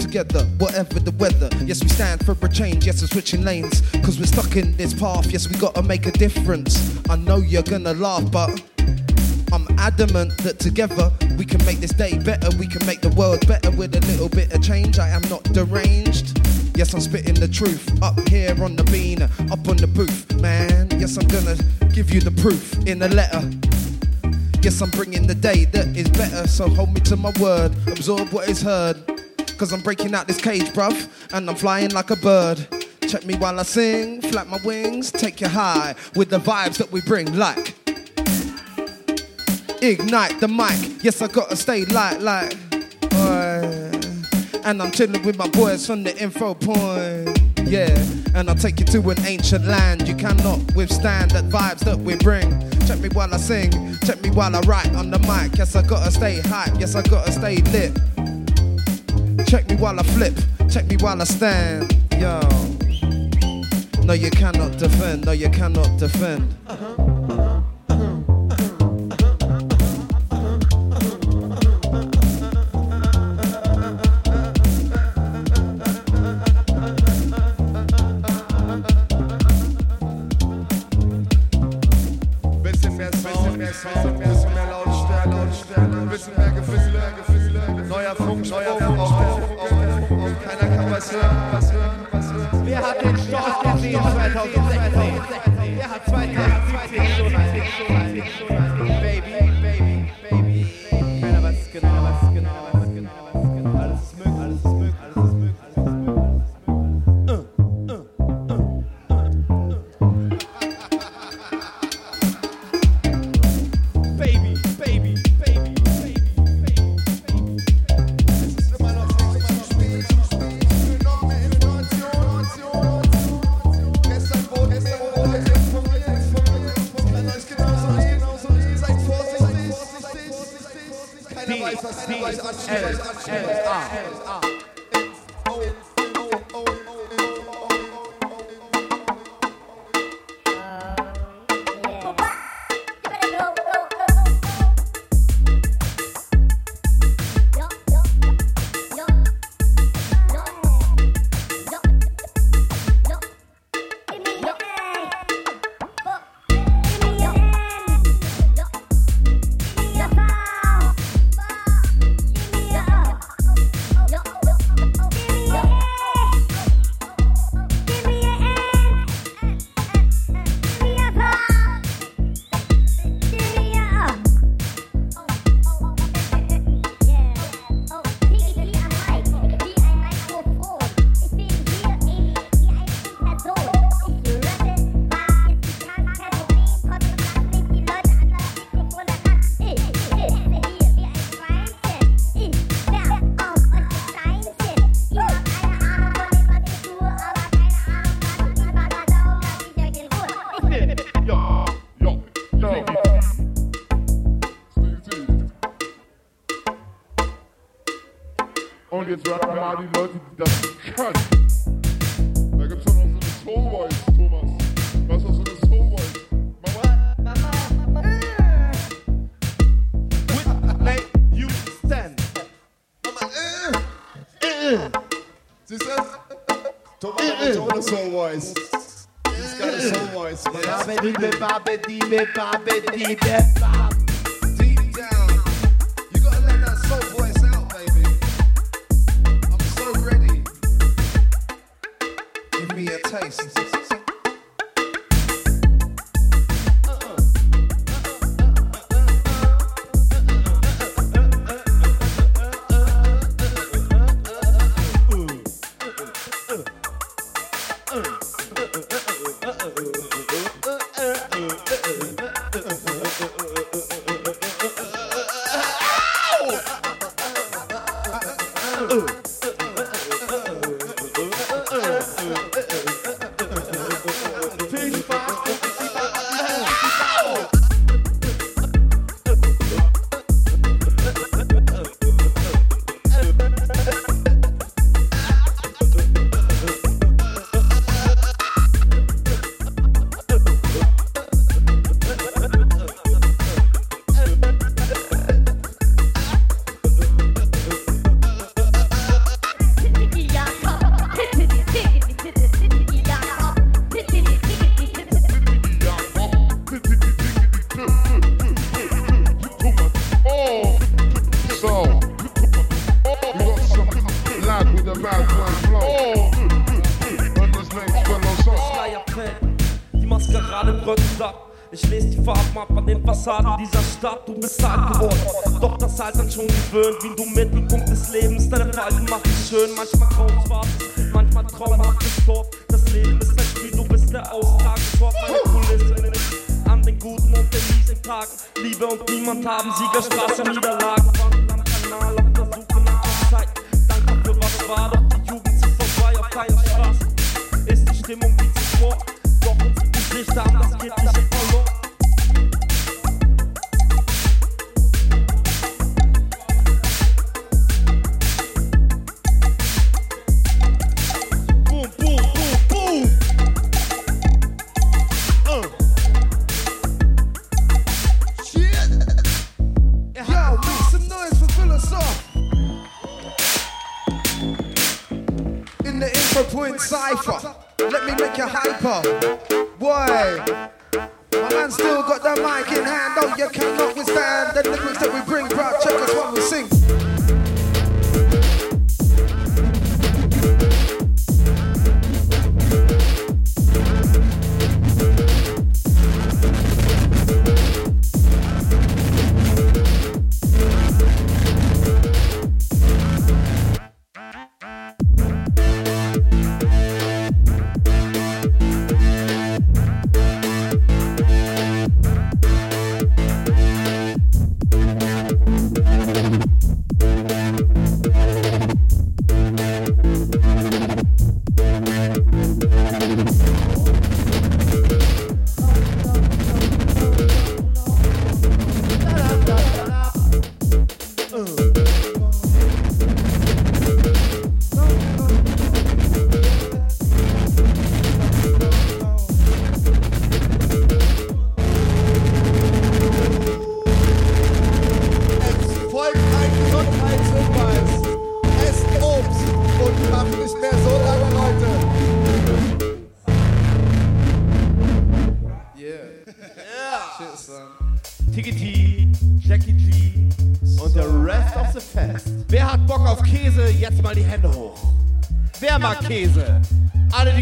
world altogether, whatever the weather. Yes, we stand for a change. Yes, we're switching lanes. Cause we're stuck in this path. Yes, we gotta make a difference. I know you're gonna laugh, but I'm adamant that together we can make this day better. We can make the world better with a little bit of change. I am not deranged. Yes, I'm spitting the truth up here on the bean, up on the booth, man. Yes, I'm gonna give you the proof in a letter. Yes, I'm bringing the day that is better. So hold me to my word, absorb what is heard. Cause I'm breaking out this cage, bruv, and I'm flying like a bird. Check me while I sing, flap my wings, take you high with the vibes that we bring, like. Ignite the mic, yes, I gotta stay light, like. And I'm chilling with my boys from the info point. Yeah, and I'll take you to an ancient land. You cannot withstand that vibes that we bring. Check me while I sing, check me while I write on the mic. Yes, I gotta stay hype, yes, I gotta stay lit. Check me while I flip, check me while I stand. Yo. No, you cannot defend, no, you cannot defend. Bisschen Soul Voice, ist so eine Soul Voice? He's got a Soul Voice. man. Deep be the bad one flow. But this name's Philosoph. Schleierfeld, die Maskerade bröckelt ab. Ich lese die Farben ab an den Fassaden dieser Stadt, du bist alt geworden. Doch das halt dann schon gewöhnt, wie du Mittelpunkt des Lebens. Deine Falten macht dich schön, manchmal kaum schwarz, manchmal traumhaftes Dorf. Das Leben ist ein Spiel, du bist der Austragungsort meiner Kulisse. An den guten und den miesen Tagen, Liebe und niemand haben Siegerstraße, Niederlagen, Wandel am Kanal, war, doch die Jugend zieht vorbei auf deinen Straßen. Ist die Stimmung wie zuvor, doch unsere Gesichter haben das Kirchliche verloren. 싶어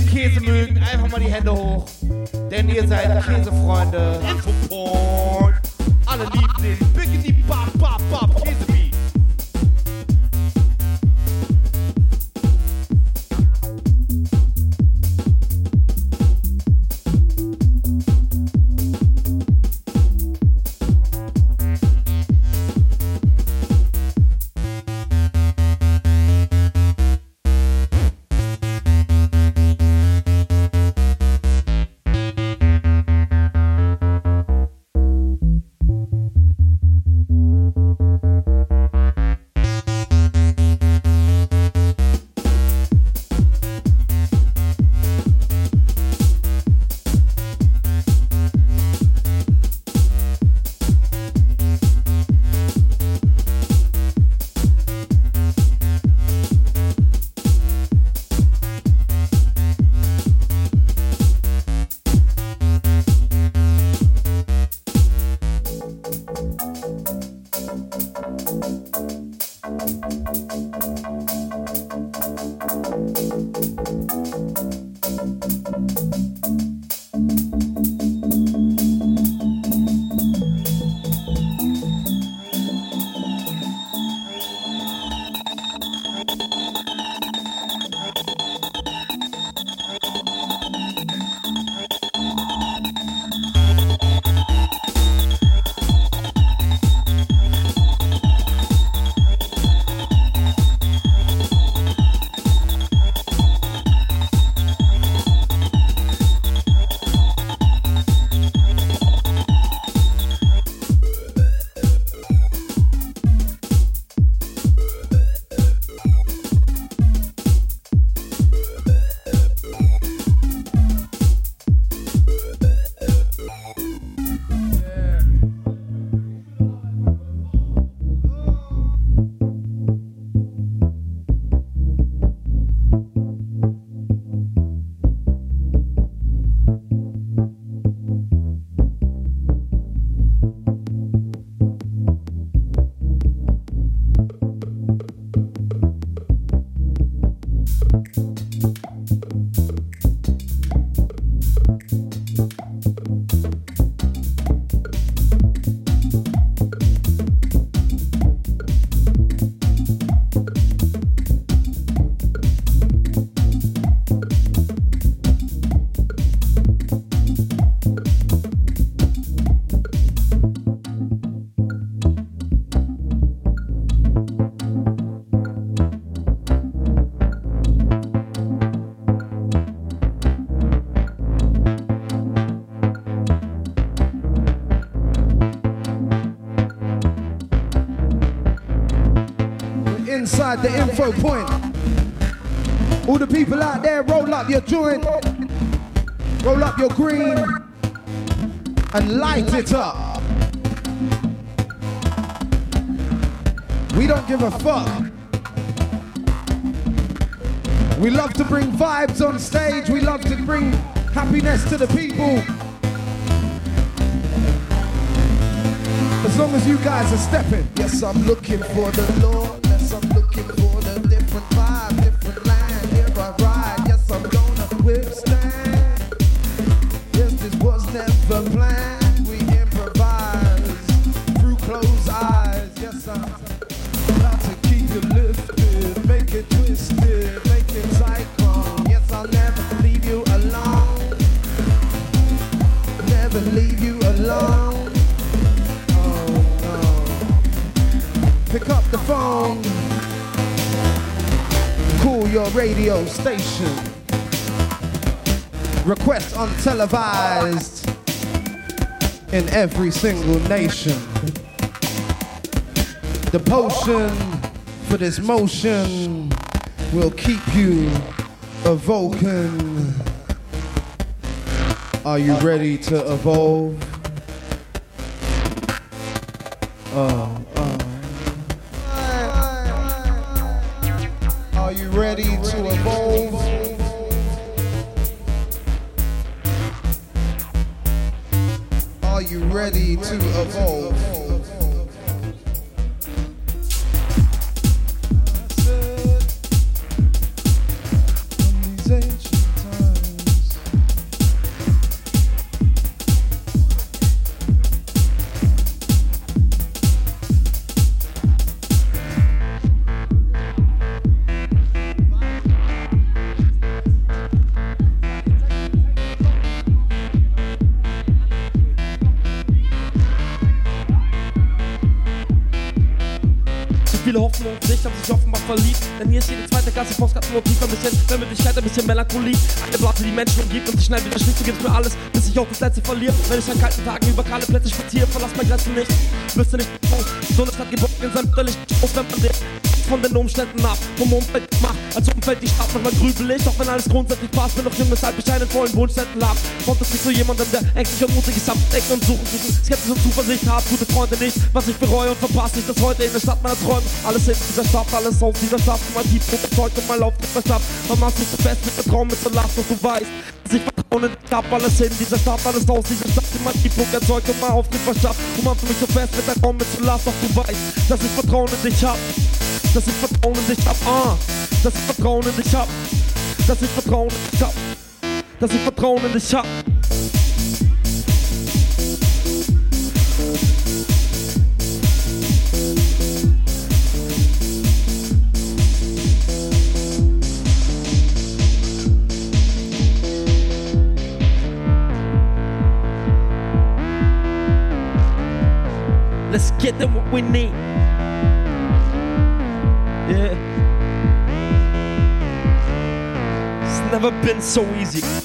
Käse mögen, einfach mal die Hände hoch. Denn ihr seid Käsefreunde. Alle lieben den Biggity Bap Bap Bap info point. All the people out there, roll up your joint, roll up your green, and light it up. We don't give a fuck. We love to bring vibes on stage. We love to bring happiness to the people. As long as you guys are stepping. Yes, I'm looking for the Lord. Yes, I'm looking for phone. Call your radio station. Request untelevised in every single nation. The potion for this motion will keep you evoking. Are you ready to evolve? Oh, verliebt. Denn hier ist jede zweite Klasse Postkartenmotiv ein bisschen Vermöglichkeit, ein bisschen Melancholie. Eine Blatt, die Menschen umgibt und sich schnell wieder schließt. Du mir alles, bis ich auch das letzte verliere. Wenn ich an kalten Tagen über kahle Plätze spaziere, verlass mein Grenzen nicht. Wüsste nicht, wo so eine Stadt geboren in seinem Licht auf, wenn man den von den Umständen ab, vom Umfeld macht, als Umfeld die Stadt manchmal grübelig, auch wenn alles grundsätzlich passt, bin noch jung, weshalb ich einen vollen Wunschzettel hab. Kommt es nicht zu jemandem, der ängstlich und mutig ist, abdecken und suchen, suchen, Skepsis und Zuversicht hab, gute Freunde nicht, was ich bereue und verpasse nicht, dass heute in der Stadt meiner Träume, alles in dieser Stadt, alles aus dieser Stadt, mal tief überzeugt und mal auf der Stadt, man macht mich so fest mit Vertrauen, mit so Last, und du weißt, dass ich Vertrauen hab, alles in dieser Stadt, alles aus dieser Stadt, immer tief erzeugt und mal auf die Stadt, und man mich so fest mit Vertrauen, mit so Last, doch du weißt, dass ich Vertrauen in dich hab dass ich Vertrauen in dich hab, ah, dass ich Vertrauen in dich hab, dass ich Vertrauen in dich hab, dass ich Vertrauen in dich hab. Let's get them what we need. Never been so easy.